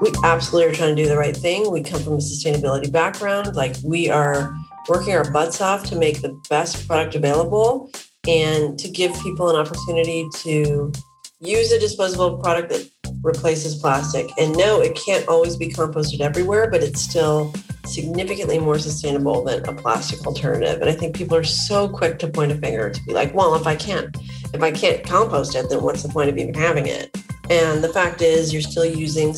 we absolutely are trying to do the right thing. We come from a sustainability background. Like we are working our butts off to make the best product available and to give people an opportunity to use a disposable product that replaces plastic. And no, it can't always be composted everywhere, but it's still significantly more sustainable than a plastic alternative. And I think people are so quick to point a finger to be like, well, if I can't, if I can't compost it, then what's the point of even having it? And the fact is, you're still using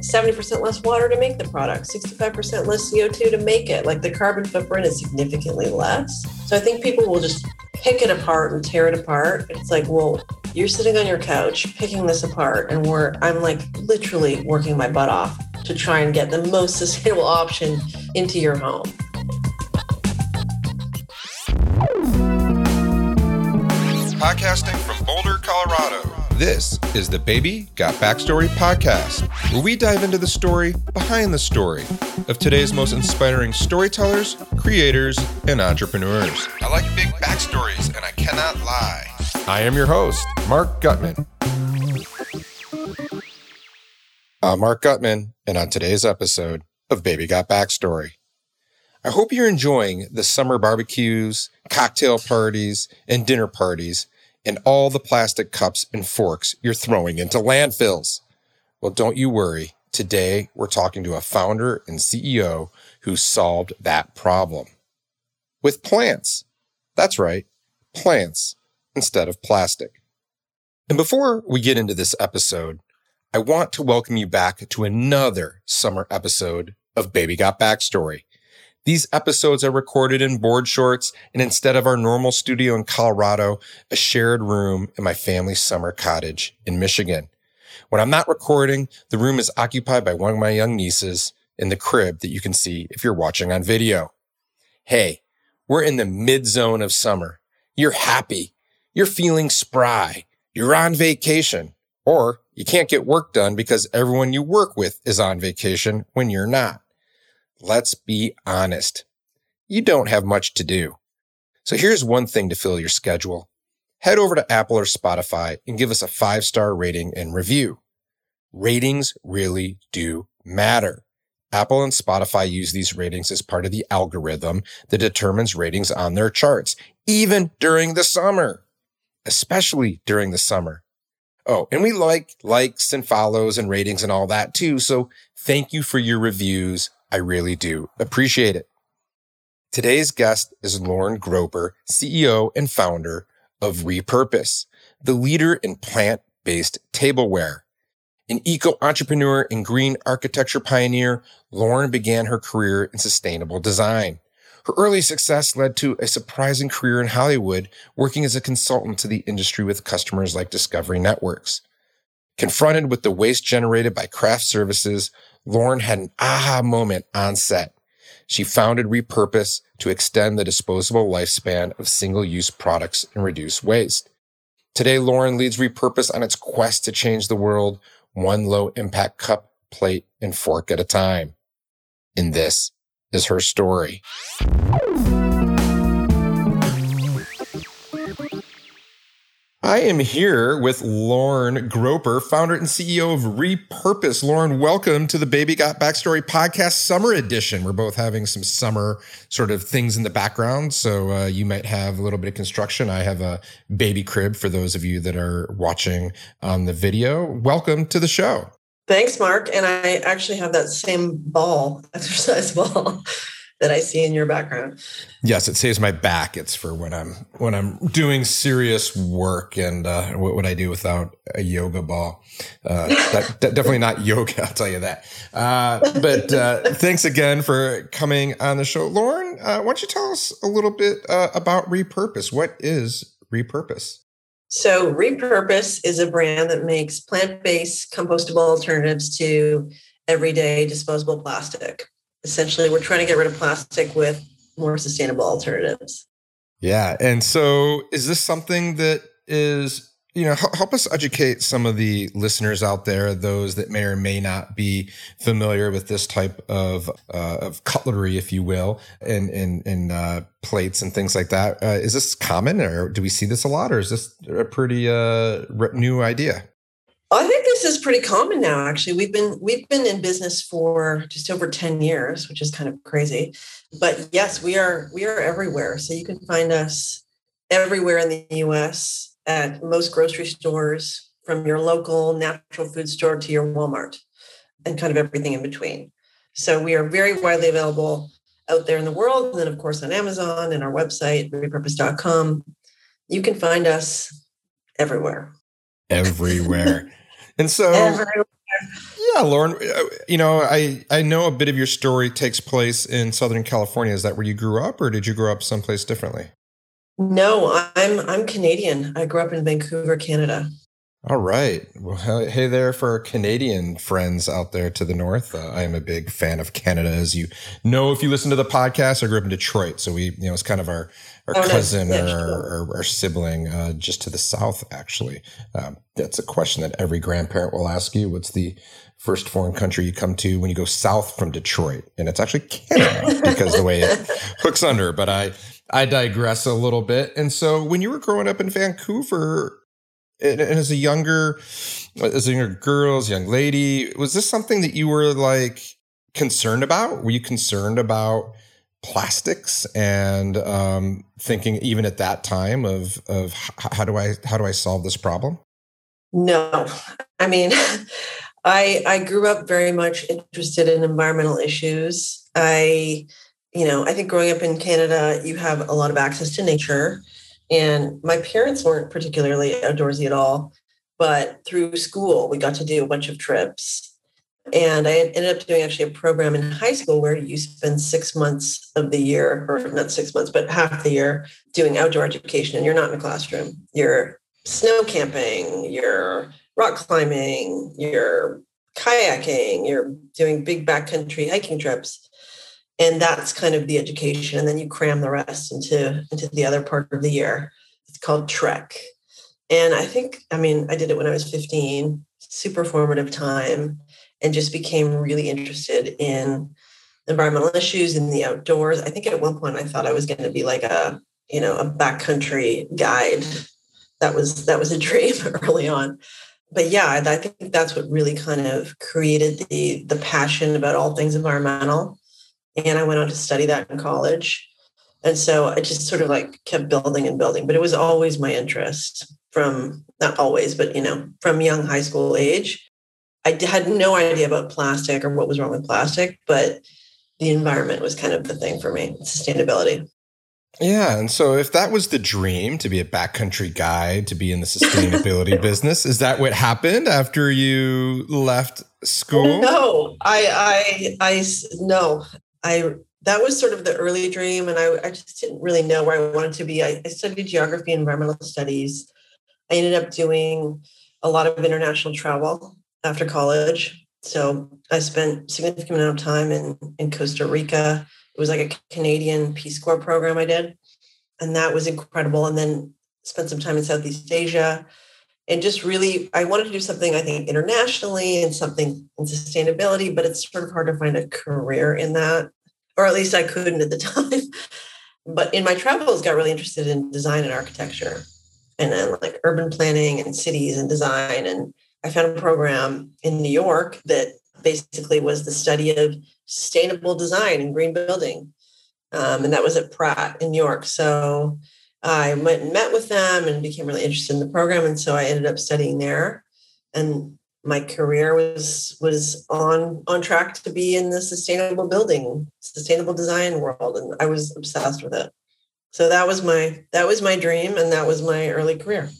70% less water to make the product, 65% less CO2 to make it. Like the carbon footprint is significantly less. So I think people will just pick it apart and tear it apart. It's like, well, you're sitting on your couch picking this apart, and we're I'm like literally working my butt off to try and get the most sustainable option into your home. Podcasting from Boulder, Colorado. This is the Baby Got Backstory podcast, where we dive into the story behind the story of today's most inspiring storytellers, creators, and entrepreneurs. I like big backstories, and I cannot lie. I am your host, Mark Gutman. I'm Mark Gutman, and on today's episode of Baby Got Backstory, I hope you're enjoying the summer barbecues, cocktail parties, and dinner parties and all the plastic cups and forks you're throwing into landfills. Well, don't you worry. Today, we're talking to a founder and CEO who solved that problem with plants. That's right, plants instead of plastic. And before we get into this episode, I want to welcome you back to another summer episode of Baby Got Backstory. These episodes are recorded in board shorts and instead of our normal studio in Colorado, a shared room in my family's summer cottage in Michigan. When I'm not recording, the room is occupied by one of my young nieces in the crib that you can see if you're watching on video. Hey, we're in the mid zone of summer. You're happy. You're feeling spry. You're on vacation or you can't get work done because everyone you work with is on vacation when you're not let's be honest. You don't have much to do. So here's one thing to fill your schedule. Head over to Apple or Spotify and give us a five star rating and review. Ratings really do matter. Apple and Spotify use these ratings as part of the algorithm that determines ratings on their charts, even during the summer, especially during the summer. Oh, and we like likes and follows and ratings and all that too. So thank you for your reviews. I really do appreciate it. Today's guest is Lauren Groper, CEO and founder of Repurpose, the leader in plant based tableware. An eco entrepreneur and green architecture pioneer, Lauren began her career in sustainable design. Her early success led to a surprising career in Hollywood, working as a consultant to the industry with customers like Discovery Networks. Confronted with the waste generated by craft services, Lauren had an aha moment on set. She founded Repurpose to extend the disposable lifespan of single use products and reduce waste. Today, Lauren leads Repurpose on its quest to change the world one low impact cup, plate, and fork at a time. And this is her story. I am here with Lauren Groper, founder and CEO of Repurpose. Lauren, welcome to the Baby Got Backstory podcast summer edition. We're both having some summer sort of things in the background. So uh, you might have a little bit of construction. I have a baby crib for those of you that are watching on the video. Welcome to the show. Thanks, Mark. And I actually have that same ball, exercise ball that I see in your background. Yes, it saves my back. It's for when I'm when I'm doing serious work, and uh, what would I do without a yoga ball? Uh, that, that, definitely not yoga. I'll tell you that. Uh, but uh, thanks again for coming on the show, Lauren. Uh, why don't you tell us a little bit uh, about Repurpose? What is Repurpose? So, Repurpose is a brand that makes plant based compostable alternatives to everyday disposable plastic essentially we're trying to get rid of plastic with more sustainable alternatives. Yeah. And so is this something that is, you know, help us educate some of the listeners out there, those that may or may not be familiar with this type of, uh, of cutlery, if you will, and, and, and, uh, plates and things like that. Uh, is this common or do we see this a lot or is this a pretty, uh, new idea? I think this is pretty common now. Actually, we've been we've been in business for just over ten years, which is kind of crazy. But yes, we are we are everywhere. So you can find us everywhere in the U.S. at most grocery stores, from your local natural food store to your Walmart, and kind of everything in between. So we are very widely available out there in the world, and then of course on Amazon and our website repurpose.com. You can find us everywhere. Everywhere. And so, yeah, Lauren, uh, you know, I I know a bit of your story takes place in Southern California. Is that where you grew up, or did you grow up someplace differently? No, I'm I'm Canadian. I grew up in Vancouver, Canada. All right. Well, hey there for Canadian friends out there to the north. Uh, I am a big fan of Canada, as you know if you listen to the podcast. I grew up in Detroit, so we, you know, it's kind of our our oh, cousin nice. or, or, our sibling uh, just to the south. Actually, um, that's a question that every grandparent will ask you. What's the first foreign country you come to when you go south from Detroit? And it's actually Canada because the way it hooks under. But I I digress a little bit. And so when you were growing up in Vancouver, and, and as a younger as a younger girl, as a young lady, was this something that you were like concerned about? Were you concerned about plastics and um, thinking even at that time of of how do I how do I solve this problem? No, I mean, I I grew up very much interested in environmental issues. I, you know, I think growing up in Canada, you have a lot of access to nature. And my parents weren't particularly outdoorsy at all, but through school, we got to do a bunch of trips. And I ended up doing actually a program in high school where you spend six months of the year, or not six months, but half the year doing outdoor education. And you're not in a classroom. You're snow camping, you're rock climbing, you're kayaking, you're doing big backcountry hiking trips and that's kind of the education and then you cram the rest into into the other part of the year it's called trek and i think i mean i did it when i was 15 super formative time and just became really interested in environmental issues in the outdoors i think at one point i thought i was going to be like a you know a backcountry guide that was that was a dream early on but yeah i think that's what really kind of created the the passion about all things environmental and I went on to study that in college. And so I just sort of like kept building and building, but it was always my interest from not always, but you know, from young high school age. I had no idea about plastic or what was wrong with plastic, but the environment was kind of the thing for me, sustainability. Yeah. And so if that was the dream to be a backcountry guide, to be in the sustainability business, is that what happened after you left school? No, I, I, I, no, I that was sort of the early dream, and I, I just didn't really know where I wanted to be. I, I studied geography and environmental studies. I ended up doing a lot of international travel after college. So I spent significant amount of time in, in Costa Rica. It was like a Canadian Peace Corps program I did. And that was incredible. And then spent some time in Southeast Asia. And just really, I wanted to do something, I think, internationally and something in sustainability, but it's sort of hard to find a career in that or at least I couldn't at the time. but in my travels, got really interested in design and architecture, and then like urban planning and cities and design. And I found a program in New York that basically was the study of sustainable design and green building, um, and that was at Pratt in New York. So I went and met with them and became really interested in the program, and so I ended up studying there. And my career was was on on track to be in the sustainable building sustainable design world. And i was obsessed with it. So that was my that was my dream and that was my early career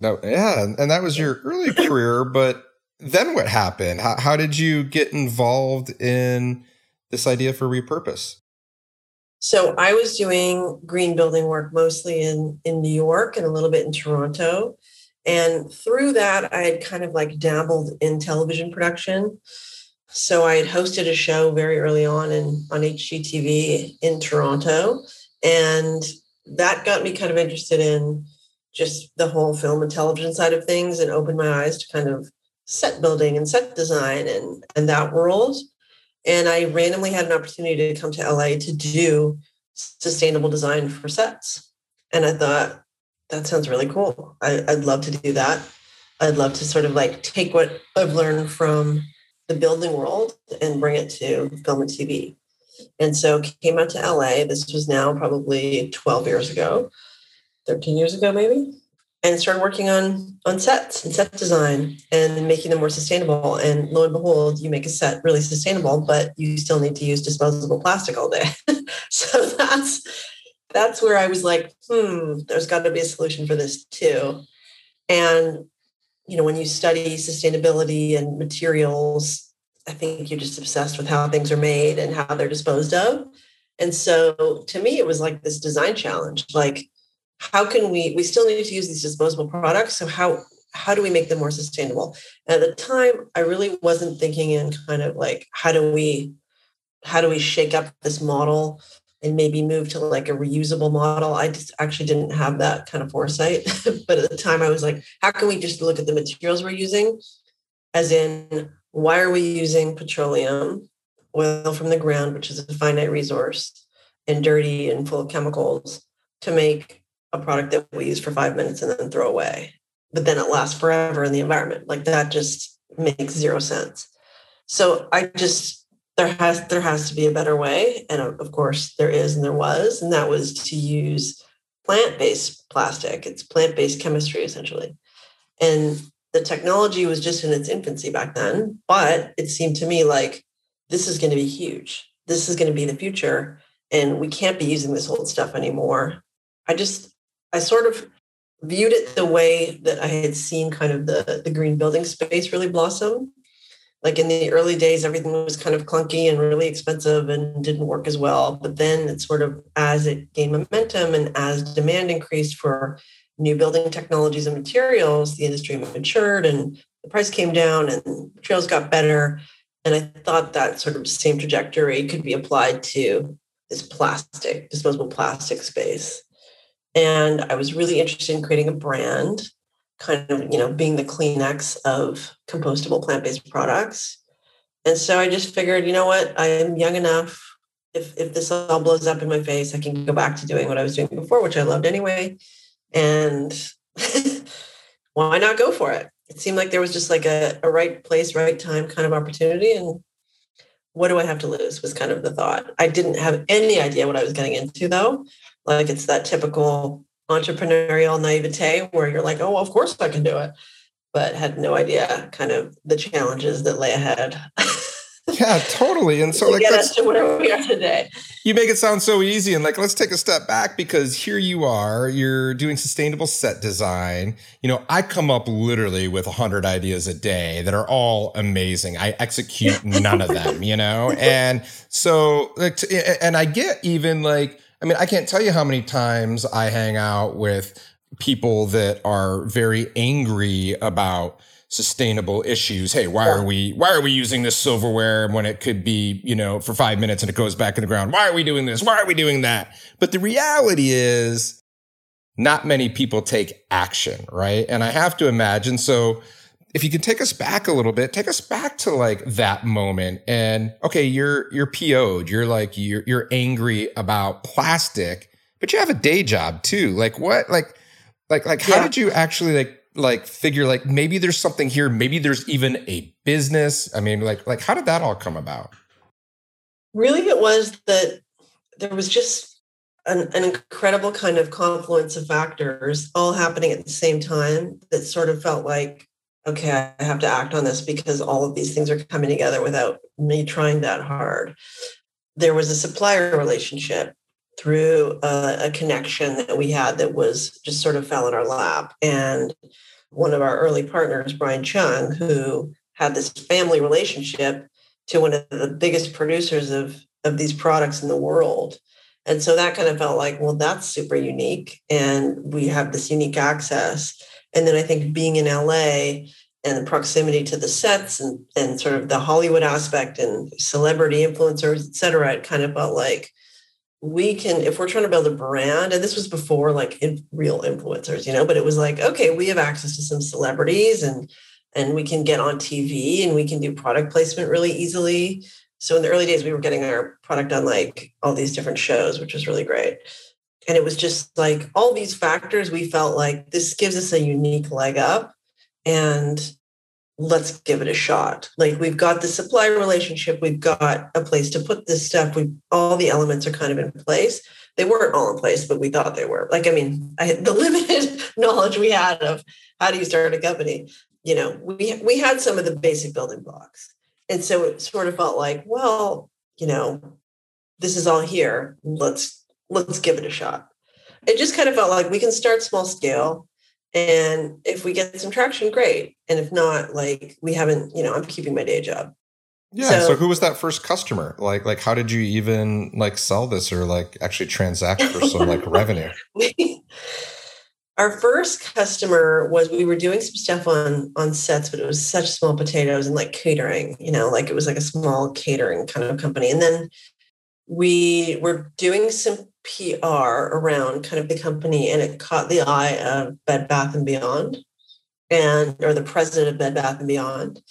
no yeah and that was your early career but then what happened how, how did you get involved in this idea for repurpose so i was doing green building work mostly in in new york and a little bit in toronto and through that, I had kind of like dabbled in television production. So I had hosted a show very early on in on HGTV in Toronto. And that got me kind of interested in just the whole film and television side of things and opened my eyes to kind of set building and set design and, and that world. And I randomly had an opportunity to come to LA to do sustainable design for sets. And I thought, that sounds really cool. I, would love to do that. I'd love to sort of like take what I've learned from the building world and bring it to film and TV. And so came out to LA. This was now probably 12 years ago, 13 years ago, maybe, and started working on on sets and set design and making them more sustainable. And lo and behold, you make a set really sustainable, but you still need to use disposable plastic all day. so that's that's where I was like, hmm, there's got to be a solution for this too. And you know, when you study sustainability and materials, I think you're just obsessed with how things are made and how they're disposed of. And so to me, it was like this design challenge. Like, how can we, we still need to use these disposable products. So how, how do we make them more sustainable? And at the time, I really wasn't thinking in kind of like, how do we, how do we shake up this model and maybe move to like a reusable model. I just actually didn't have that kind of foresight. but at the time, I was like, how can we just look at the materials we're using? As in, why are we using petroleum, oil from the ground, which is a finite resource and dirty and full of chemicals, to make a product that we use for five minutes and then throw away? But then it lasts forever in the environment. Like that just makes zero sense. So I just there has there has to be a better way. And uh, of course there is and there was. And that was to use plant-based plastic. It's plant-based chemistry essentially. And the technology was just in its infancy back then. But it seemed to me like this is going to be huge. This is going to be the future. And we can't be using this old stuff anymore. I just i sort of viewed it the way that i had seen kind of the the green building space really blossom. Like in the early days everything was kind of clunky and really expensive and didn't work as well. But then it sort of as it gained momentum and as demand increased for new building technologies and materials the industry matured and the price came down and materials got better. And i thought that sort of same trajectory could be applied to this plastic disposable plastic space and i was really interested in creating a brand kind of, you know, being the Kleenex of compostable plant-based products. And so I just figured, you know what, I am young enough. If if this all blows up in my face, I can go back to doing what I was doing before, which I loved anyway. And why not go for it? It seemed like there was just like a, a right place, right time kind of opportunity. And what do I have to lose was kind of the thought. I didn't have any idea what I was getting into though. Like it's that typical entrepreneurial naivete where you're like, oh, well, of course I can do it, but had no idea kind of the challenges that lay ahead. yeah, totally. And so, like, get us to where we are today. You make it sound so easy. And like, let's take a step back because here you are, you're doing sustainable set design. You know, I come up literally with a hundred ideas a day that are all amazing. I execute none of them, you know? And so, like, and I get even like, I mean, I can't tell you how many times I hang out with people that are very angry about sustainable issues. Hey, why are we why are we using this silverware when it could be, you know, for 5 minutes and it goes back in the ground? Why are we doing this? Why are we doing that? But the reality is not many people take action, right? And I have to imagine so if you can take us back a little bit, take us back to like that moment and okay, you're you're PO'd, you're like you're you're angry about plastic, but you have a day job too. Like what like like like how yeah. did you actually like like figure like maybe there's something here, maybe there's even a business? I mean, like like how did that all come about? Really it was that there was just an, an, incredible kind of confluence of factors all happening at the same time that sort of felt like okay, I have to act on this because all of these things are coming together without me trying that hard. There was a supplier relationship through a, a, connection that we had that was just sort of fell in our lap. And one of our early partners, Brian Chung, who had this family relationship to one of the biggest producers of, of these products in the world. And so that kind of felt like, well, that's super unique. And we have this unique access. And then I think being in LA and the proximity to the sets and, and sort of the Hollywood aspect and celebrity influencers, et cetera, it kind of felt like we can, if we're trying to build a brand, and this was before like in, real influencers, you know, but it was like, okay, we have access to some celebrities and and we can get on TV and we can do product placement really easily. So in the early days, we were getting our product on like all these different shows, which was really great and it was just like all these factors we felt like this gives us a unique leg up and let's give it a shot. Like we've got the supply relationship, we've got a place to put this stuff. We all the elements are kind of in place. They weren't all in place, but we thought they were. Like I mean, I, the limited knowledge we had of how do you start a company, you know, we we had some of the basic building blocks, and so it sort of felt like, well, you know, this is all here. Let's let's give it a shot. It just kind of felt like we can start small scale and if we get some traction, great. And if not, like we haven't, you know, I'm keeping my day job. Yeah. So, so, who was that first customer? Like, like how did you even like sell this or like actually transact for some like revenue? Our first customer was we were doing some stuff on on sets, but it was such small potatoes and like catering, you know, like it was like a small catering kind of company. And then we were doing some PR around kind of the company and it caught the eye of Bed Bath and Beyond and or the president of Bed Bath and Beyond.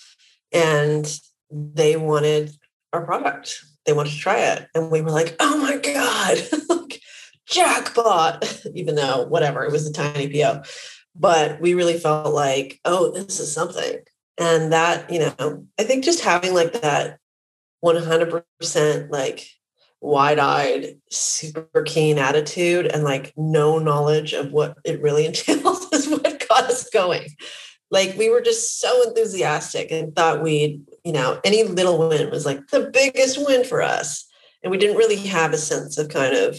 And they wanted our product. They wanted to try it. And we were like, oh my God, jackpot, even though whatever, it was a tiny PO. But we really felt like, oh, this is something. And that, you know, I think just having like that 100% like wide-eyed super keen attitude and like no knowledge of what it really entails is what got us going. Like we were just so enthusiastic and thought we'd you know any little win was like the biggest win for us. And we didn't really have a sense of kind of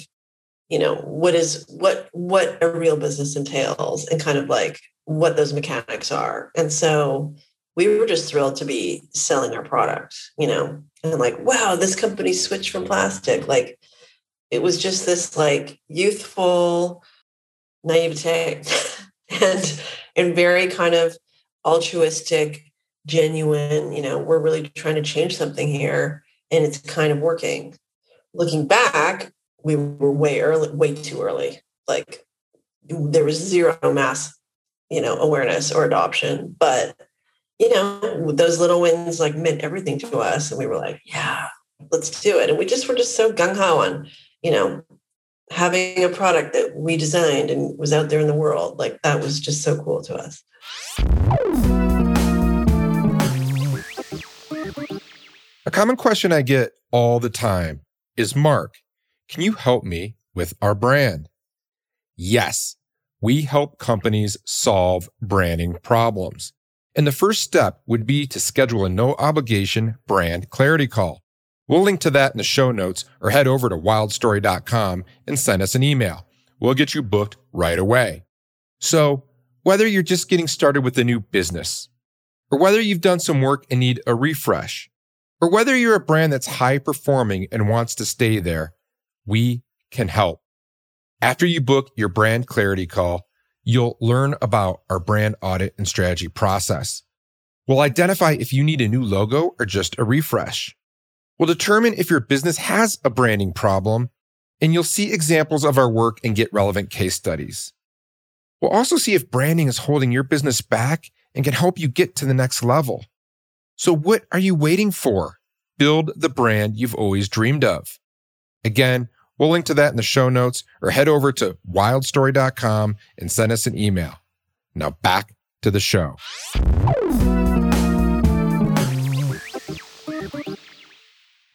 you know what is what what a real business entails and kind of like what those mechanics are. And so we were just thrilled to be selling our product you know and like, wow, this company switched from plastic. Like it was just this like youthful naivete and and very kind of altruistic, genuine, you know, we're really trying to change something here and it's kind of working. Looking back, we were way early, way too early. Like there was zero mass, you know, awareness or adoption. But you know, those little wins like meant everything to us. And we were like, yeah, let's do it. And we just were just so gung ho on, you know, having a product that we designed and was out there in the world. Like that was just so cool to us. A common question I get all the time is Mark, can you help me with our brand? Yes, we help companies solve branding problems. And the first step would be to schedule a no obligation brand clarity call. We'll link to that in the show notes or head over to wildstory.com and send us an email. We'll get you booked right away. So, whether you're just getting started with a new business, or whether you've done some work and need a refresh, or whether you're a brand that's high performing and wants to stay there, we can help. After you book your brand clarity call, You'll learn about our brand audit and strategy process. We'll identify if you need a new logo or just a refresh. We'll determine if your business has a branding problem, and you'll see examples of our work and get relevant case studies. We'll also see if branding is holding your business back and can help you get to the next level. So what are you waiting for? Build the brand you've always dreamed of. Again, We'll link to that in the show notes or head over to wildstory.com and send us an email. Now back to the show.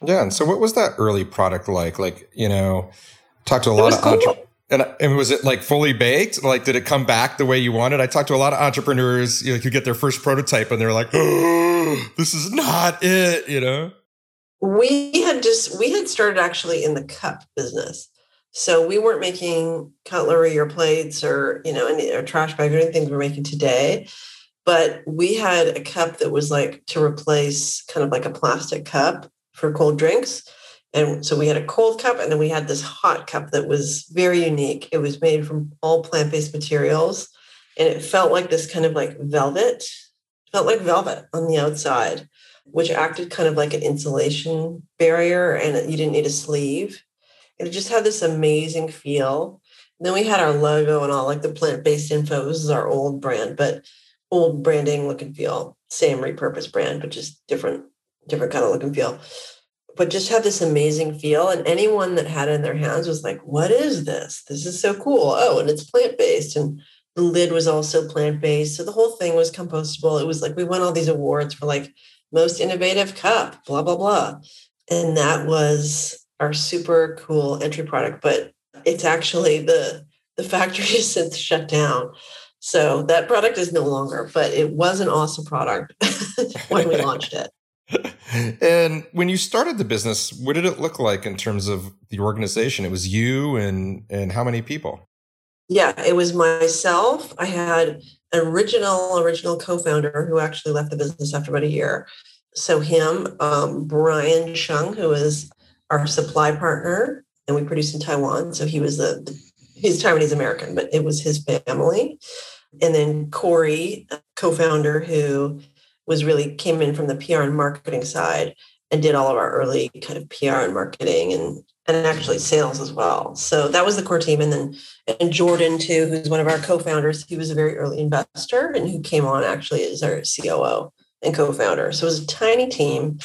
Yeah. And so what was that early product like? Like, you know, talked to a lot of cool. entrepreneurs. And, and was it like fully baked? Like, did it come back the way you wanted? I talked to a lot of entrepreneurs you know, who get their first prototype and they're like, oh, this is not it, you know? We had just we had started actually in the cup business. So we weren't making cutlery or plates or you know any or trash bag or anything we're making today. But we had a cup that was like to replace kind of like a plastic cup for cold drinks. And so we had a cold cup and then we had this hot cup that was very unique. It was made from all plant-based materials and it felt like this kind of like velvet felt like velvet on the outside which acted kind of like an insulation barrier and you didn't need a sleeve. It just had this amazing feel. And then we had our logo and all like the plant-based info. This is our old brand, but old branding look and feel. Same repurposed brand, but just different, different kind of look and feel. But just had this amazing feel. And anyone that had it in their hands was like, what is this? This is so cool. Oh, and it's plant-based. And the lid was also plant based. So the whole thing was compostable. It was like we won all these awards for like most innovative cup, blah, blah, blah. And that was our super cool entry product. But it's actually the the factory has since shut down. So that product is no longer, but it was an awesome product when we launched it. And when you started the business, what did it look like in terms of the organization? It was you and and how many people? Yeah, it was myself. I had an original original co-founder who actually left the business after about a year. So him, um, Brian Chung, who is our supply partner, and we produce in Taiwan. So he was the, he's Taiwanese American, but it was his family. And then Corey, co-founder, who was really came in from the PR and marketing side and did all of our early kind of PR and marketing and and actually sales as well. So that was the core team. And then and Jordan too, who's one of our co-founders, he was a very early investor and who came on actually as our COO and co-founder. So it was a tiny team.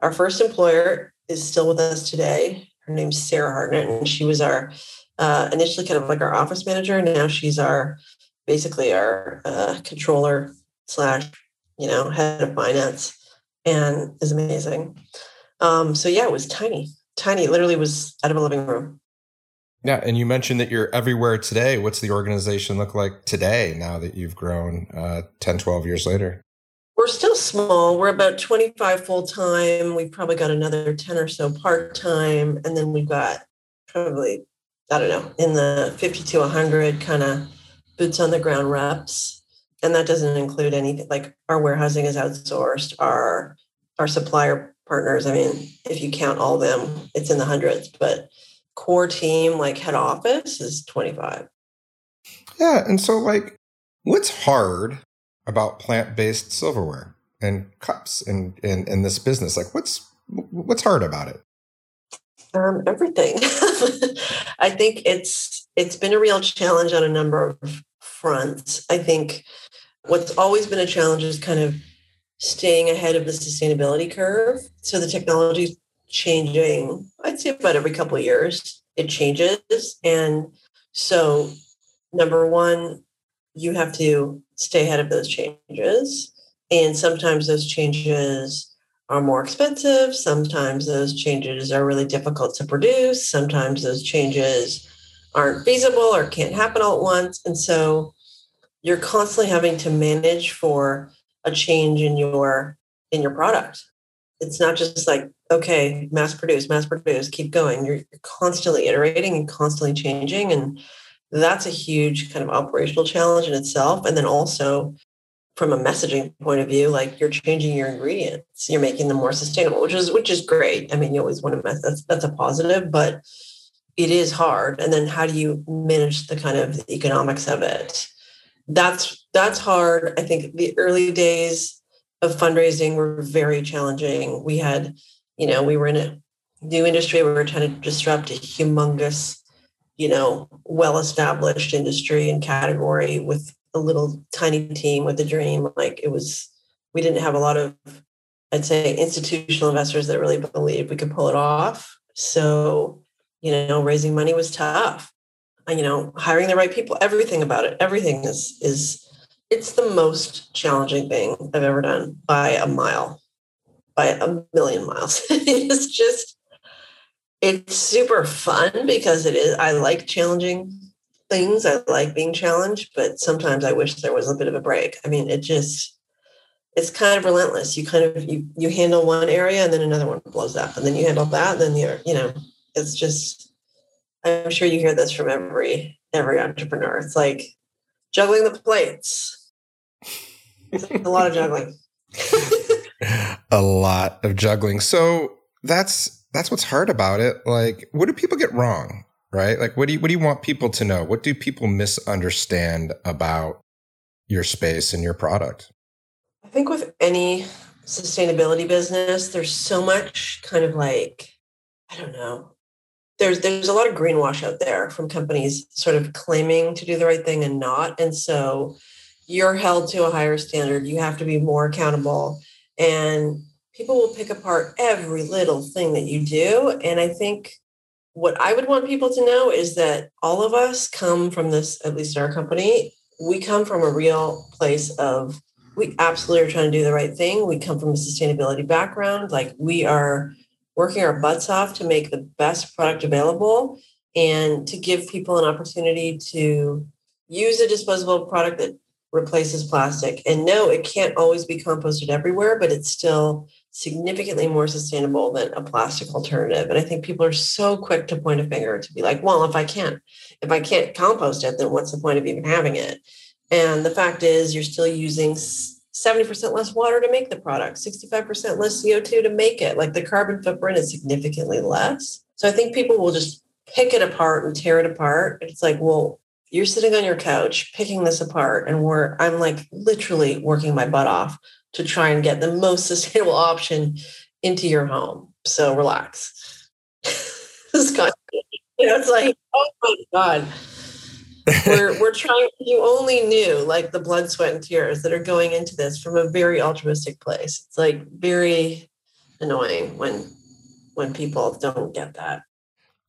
Our first employer is still with us today. Her name's Sarah Hartnett, and she was our uh, initially kind of like our office manager. And Now she's our basically our uh, controller slash you know head of finance, and is amazing. Um, so yeah, it was tiny, tiny. It literally was out of a living room. Yeah, and you mentioned that you're everywhere today. What's the organization look like today now that you've grown uh, 10, 12 years later? We're still small. We're about 25 full time. We've probably got another 10 or so part time. And then we've got probably, I don't know, in the 50 to 100 kind of boots on the ground reps. And that doesn't include anything like our warehousing is outsourced, our our supplier partners. I mean, if you count all of them, it's in the hundreds, but core team, like head office, is 25. Yeah. And so, like, what's hard about plant-based silverware and cups and in, in, in this business? Like what's what's hard about it? Um, everything. I think it's it's been a real challenge on a number of fronts. I think what's always been a challenge is kind of staying ahead of the sustainability curve. So the technology is changing, I'd say about every couple of years, it changes. And so number one, you have to stay ahead of those changes. And sometimes those changes are more expensive. Sometimes those changes are really difficult to produce. Sometimes those changes aren't feasible or can't happen all at once. And so you're constantly having to manage for a change in your in your product. It's not just like, okay, mass produce, mass produce, keep going. You're constantly iterating and constantly changing. And that's a huge kind of operational challenge in itself. And then also from a messaging point of view, like you're changing your ingredients, you're making them more sustainable, which is which is great. I mean, you always want to mess that's that's a positive, but it is hard. And then how do you manage the kind of economics of it? That's that's hard. I think the early days of fundraising were very challenging. We had, you know, we were in a new industry. We were trying to disrupt a humongous you know, well established industry and category with a little tiny team with a dream. Like it was, we didn't have a lot of, I'd say, institutional investors that really believed we could pull it off. So, you know, raising money was tough. You know, hiring the right people, everything about it, everything is is it's the most challenging thing I've ever done by a mile, by a million miles. it's just it's super fun because it is i like challenging things i like being challenged but sometimes i wish there was a bit of a break i mean it just it's kind of relentless you kind of you you handle one area and then another one blows up and then you handle that and then you're you know it's just i'm sure you hear this from every every entrepreneur it's like juggling the plates a lot of juggling a lot of juggling so that's that's what's hard about it. Like, what do people get wrong? Right? Like, what do you, what do you want people to know? What do people misunderstand about your space and your product? I think with any sustainability business, there's so much kind of like, I don't know. There's there's a lot of greenwash out there from companies sort of claiming to do the right thing and not. And so you're held to a higher standard. You have to be more accountable. And people will pick apart every little thing that you do. And I think what I would want people to know is that all of us come from this, at least our company, we come from a real place of we absolutely are trying to do the right thing. We come from a sustainability background. Like we are working our butts off to make the best product available and to give people an opportunity to use a disposable product that replaces plastic. And no, it can't always be composted everywhere, but it's still significantly more sustainable than a plastic alternative. And I think people are so quick to point a finger to be like, well, if I can't, if I can't compost it, then what's the point of even having it? And the fact is you're still using 70% less water to make the product, 65% less CO2 to make it. Like the carbon footprint is significantly less. So I think people will just pick it apart and tear it apart. It's like, well, you're sitting on your couch picking this apart, and we're I'm like literally working my butt off to try and get the most sustainable option into your home. So relax. it's kind of, you know, it's like, oh my God. We're we're trying you only knew like the blood sweat and tears that are going into this from a very altruistic place it's like very annoying when when people don't get that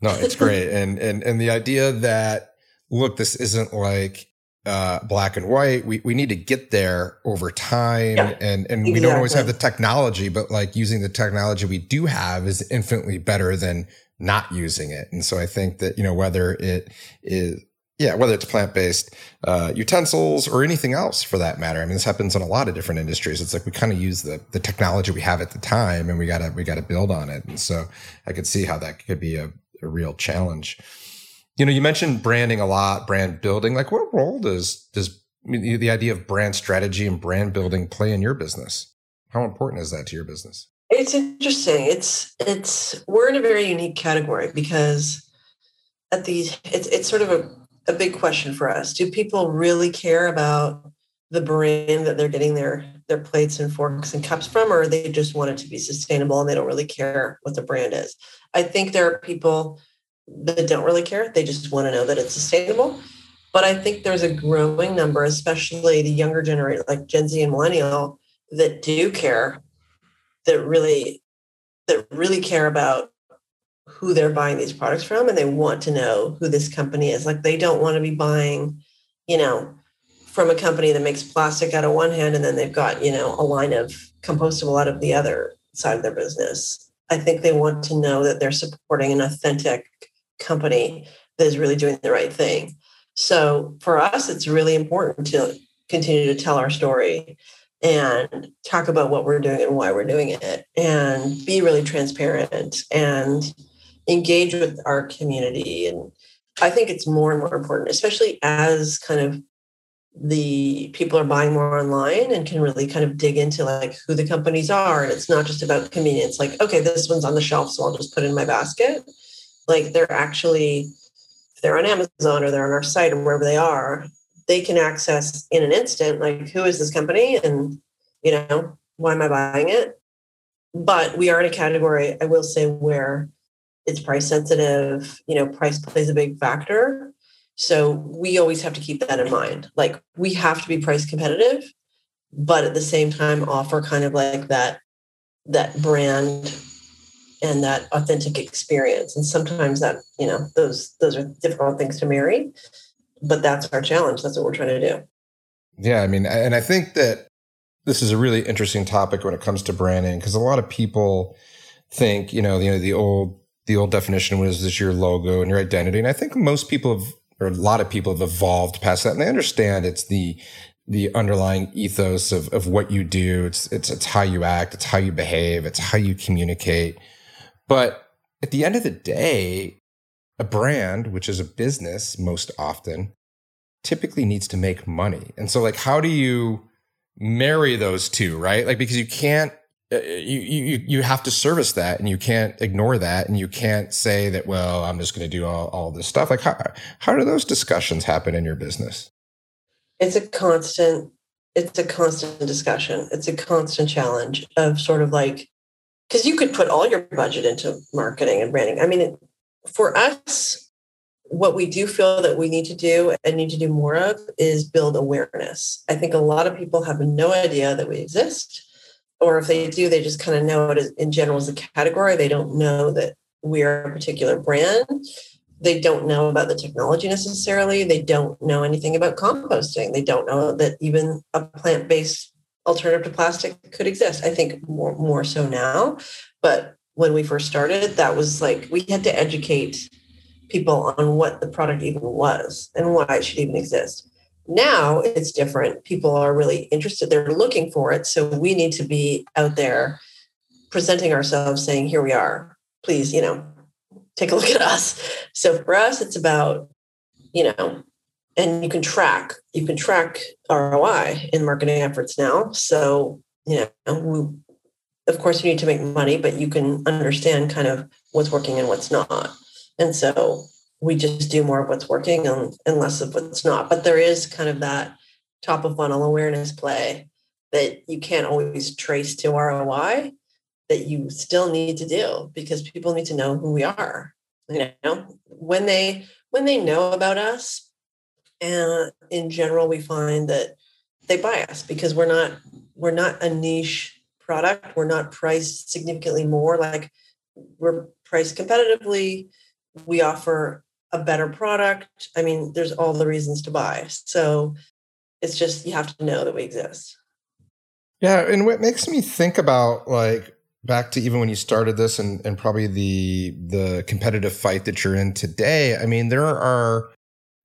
no it's great and and and the idea that look this isn't like uh, black and white. We we need to get there over time, yeah, and and exactly. we don't always have the technology, but like using the technology we do have is infinitely better than not using it. And so I think that you know whether it is yeah whether it's plant based uh, utensils or anything else for that matter. I mean this happens in a lot of different industries. It's like we kind of use the the technology we have at the time, and we gotta we gotta build on it. And so I could see how that could be a, a real challenge. You know, you mentioned branding a lot, brand building. Like, what role does does the idea of brand strategy and brand building play in your business? How important is that to your business? It's interesting. It's it's we're in a very unique category because at the it's it's sort of a, a big question for us. Do people really care about the brand that they're getting their their plates and forks and cups from, or they just want it to be sustainable and they don't really care what the brand is? I think there are people that don't really care. They just want to know that it's sustainable. But I think there's a growing number, especially the younger generation, like Gen Z and millennial, that do care, that really, that really care about who they're buying these products from, and they want to know who this company is. Like they don't want to be buying, you know, from a company that makes plastic out of one hand, and then they've got you know a line of compostable out of the other side of their business. I think they want to know that they're supporting an authentic company that is really doing the right thing. So for us, it's really important to continue to tell our story and talk about what we're doing and why we're doing it and be really transparent and engage with our community. And I think it's more and more important, especially as kind of the people are buying more online and can really kind of dig into like who the companies are. And it's not just about convenience, like, okay, this one's on the shelf, so I'll just put it in my basket like they're actually if they're on amazon or they're on our site or wherever they are they can access in an instant like who is this company and you know why am i buying it but we are in a category i will say where it's price sensitive you know price plays a big factor so we always have to keep that in mind like we have to be price competitive but at the same time offer kind of like that that brand and that authentic experience. And sometimes that, you know, those those are difficult things to marry, but that's our challenge. That's what we're trying to do. Yeah, I mean, and I think that this is a really interesting topic when it comes to branding because a lot of people think, you know, you know, the old the old definition was this your logo and your identity, and I think most people have, or a lot of people have evolved past that, and they understand it's the the underlying ethos of, of what you do. It's, it's, it's how you act. It's how you behave. It's how you communicate. But at the end of the day, a brand, which is a business most often, typically needs to make money. And so, like, how do you marry those two, right? Like, because you can't, Uh, you, you, you have to service that and you can't ignore that. And you can't say that, well, I'm just going to do all, all this stuff. Like, how, how do those discussions happen in your business? It's a constant, it's a constant discussion. It's a constant challenge of sort of like, because you could put all your budget into marketing and branding. I mean, it, for us, what we do feel that we need to do and need to do more of is build awareness. I think a lot of people have no idea that we exist, or if they do, they just kind of know it in general as a category. They don't know that we are a particular brand. they don't know about the technology necessarily. They don't know anything about composting. They don't know that even a plant based alternative to plastic could exist. I think more, more so now. But when we first started, that was like we had to educate people on what the product even was and why it should even exist. Now it's different. People are really interested, they're looking for it. So we need to be out there presenting ourselves saying, here we are. Please, you know, take a look at us. So for us, it's about, you know, and you can track, you can track ROI in marketing efforts now. So, you know, we, of course you need to make money, but you can understand kind of what's working and what's not. And so we just do more of what's working and, and less of what's not. But there is kind of that top of funnel awareness play that you can't always trace to ROI that you still need to do because people need to know who we are. You know, when they when they know about us, and in general, we find that they buy us because we're not we're not a niche product. We're not priced significantly more. Like we're priced competitively. We offer a better product. I mean, there's all the reasons to buy. So it's just you have to know that we exist. Yeah, and what makes me think about like back to even when you started this and, and probably the the competitive fight that you're in today i mean there are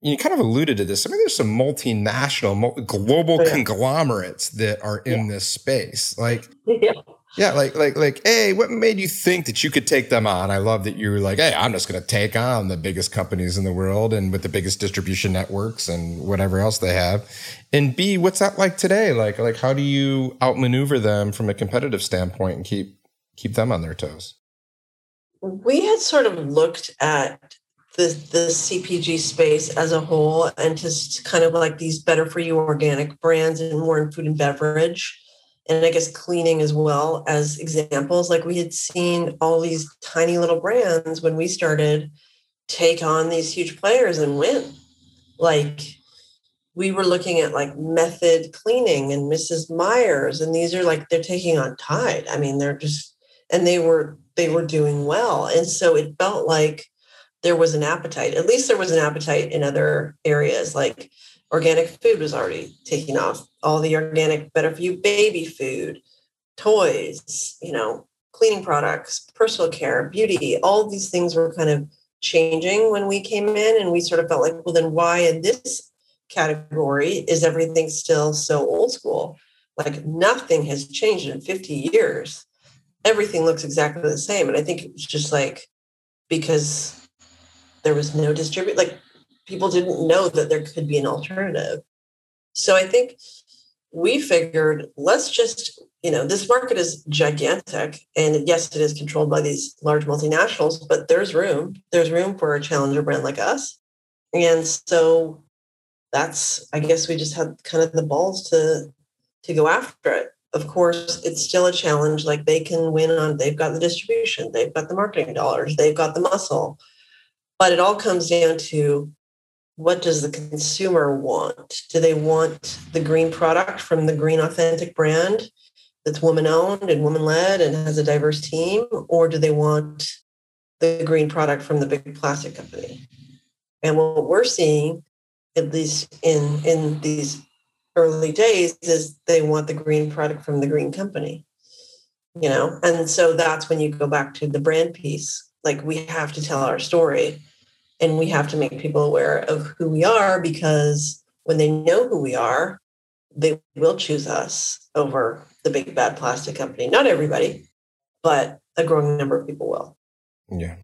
you kind of alluded to this i mean there's some multinational global oh, yeah. conglomerates that are in yeah. this space like yeah. Yeah like like like hey what made you think that you could take them on i love that you were like hey i'm just going to take on the biggest companies in the world and with the biggest distribution networks and whatever else they have and b what's that like today like like how do you outmaneuver them from a competitive standpoint and keep keep them on their toes? We had sort of looked at the, the CPG space as a whole and just kind of like these better for you organic brands and more in food and beverage. And I guess cleaning as well as examples. Like we had seen all these tiny little brands when we started take on these huge players and win. Like we were looking at like method cleaning and Mrs. Meyer's, and these are like they're taking on Tide. I mean, they're just and they were they were doing well and so it felt like there was an appetite at least there was an appetite in other areas like organic food was already taking off. All the organic better for you baby food toys you know cleaning products personal care beauty all these things were kind of changing when we came in and we sort of felt like well then why in this category is everything still so old school? Like nothing has changed in 50 years. Everything looks exactly the same. And I think it was just like because there was no distribute, like people didn't know that there could be an alternative. So I think we figured let's just, you know, this market is gigantic. And yes, it is controlled by these large multinationals, but there's room. There's room for a challenger brand like us. And so that's, I guess we just had kind of the balls to to go after it of course, it's still a challenge. Like they can win on, they've got the distribution, they've got the marketing dollars, they've got the muscle. But it all comes down to what does the consumer want? Do they want the green product from the green authentic brand that's woman owned and woman led and has a diverse team? Or do they want the green product from the big plastic company? And what we're seeing, at least in, in these early days is they want the green product from the green company you know and so that's when you go back to the brand piece like we have to tell our story and we have to make people aware of who we are because when they know who we are they will choose us over the big bad plastic company. Not everybody but a growing number of people will. Yeah.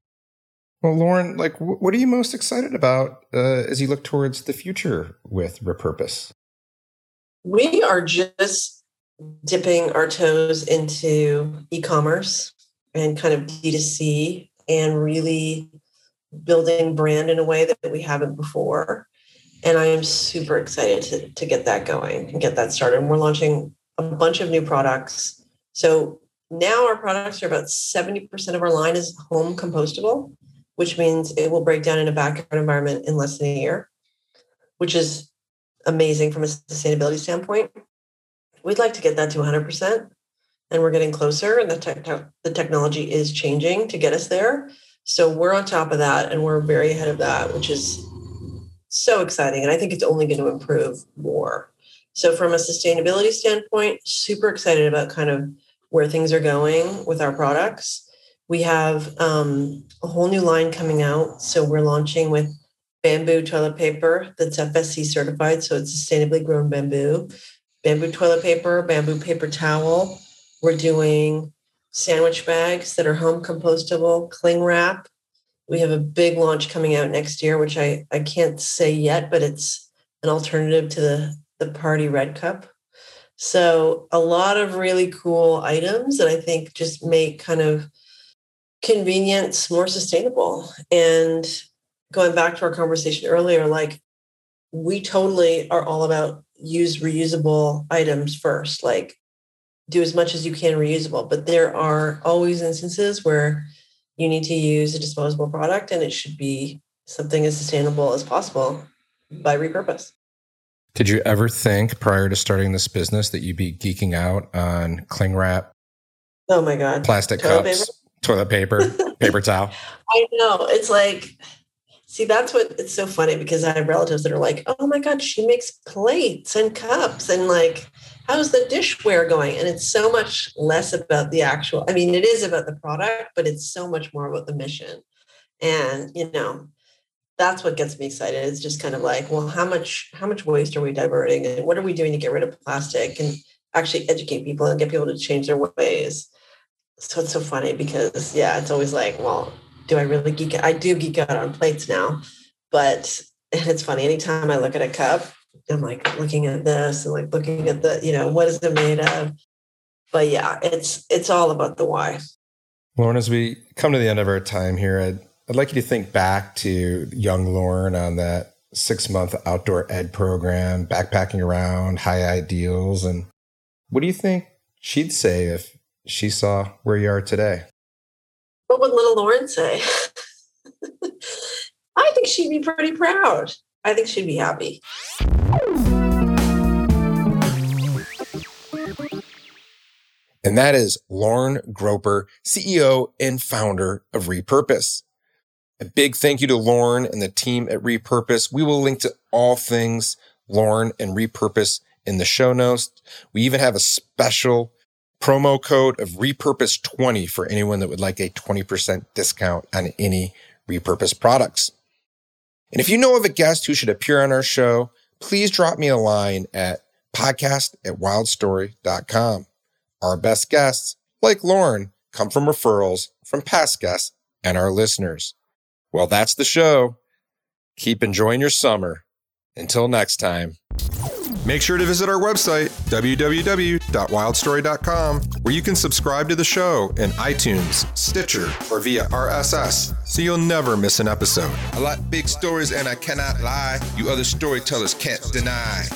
Well lauren like what are you most excited about uh, as you look towards the future with repurpose? We are just dipping our toes into e-commerce and kind of D2C and really building brand in a way that we haven't before. And I am super excited to, to get that going and get that started. And we're launching a bunch of new products. So now our products are about 70% of our line is home compostable, which means it will break down in a backyard environment in less than a year, which is amazing from a sustainability standpoint. We'd like to get that to 100%, and we're getting closer, and the, te- the technology is changing to get us there. So we're on top of that and we're very ahead of that, which is so exciting. And I think it's only going to improve more. So, from a sustainability standpoint, super excited about kind of where things are going with our products. We have um, a whole new line coming out. So, we're launching with bamboo toilet paper that's FSC certified. So, it's sustainably grown bamboo, bamboo toilet paper, bamboo paper towel. We're doing sandwich bags that are home compostable, cling wrap. We have a big launch coming out next year, which I, I can't say yet, but it's an alternative to the the party red cup. So a lot of really cool items that I think just make kind of convenience more sustainable. And going back to our conversation earlier, like we totally are all about use reusable items first, like do as much as you can reusable. But there are always instances where you need to use a disposable product and it should be something as sustainable as possible by repurpose. Did you ever think prior to starting this business that you'd be geeking out on cling wrap? Oh my God. Plastic toilet cups, paper? toilet paper, paper towel. I know. It's like, see, that's what it's so funny because I have relatives that are like, oh my God, she makes plates and cups and like, how's the dishware going? And it's so much less about the actual, I mean, it is about the product, but it's so much more about the mission. And, you know, that's what gets me excited it's just kind of like well how much how much waste are we diverting and what are we doing to get rid of plastic and actually educate people and get people to change their ways so it's so funny because yeah it's always like well do i really geek out? i do geek out on plates now but and it's funny anytime i look at a cup i'm like looking at this and like looking at the you know what is it made of but yeah it's it's all about the why lauren as we come to the end of our time here i'd I'd like you to think back to young Lauren on that six month outdoor ed program, backpacking around, high ideals. And what do you think she'd say if she saw where you are today? What would little Lauren say? I think she'd be pretty proud. I think she'd be happy. And that is Lauren Groper, CEO and founder of Repurpose. A big thank you to Lauren and the team at Repurpose. We will link to all things Lauren and Repurpose in the show notes. We even have a special promo code of Repurpose 20 for anyone that would like a 20% discount on any Repurpose products. And if you know of a guest who should appear on our show, please drop me a line at podcast at wildstory.com. Our best guests, like Lauren, come from referrals from past guests and our listeners. Well, that's the show. Keep enjoying your summer. Until next time. Make sure to visit our website, www.wildstory.com, where you can subscribe to the show in iTunes, Stitcher, or via RSS, so you'll never miss an episode. I like big stories and I cannot lie. You other storytellers can't deny.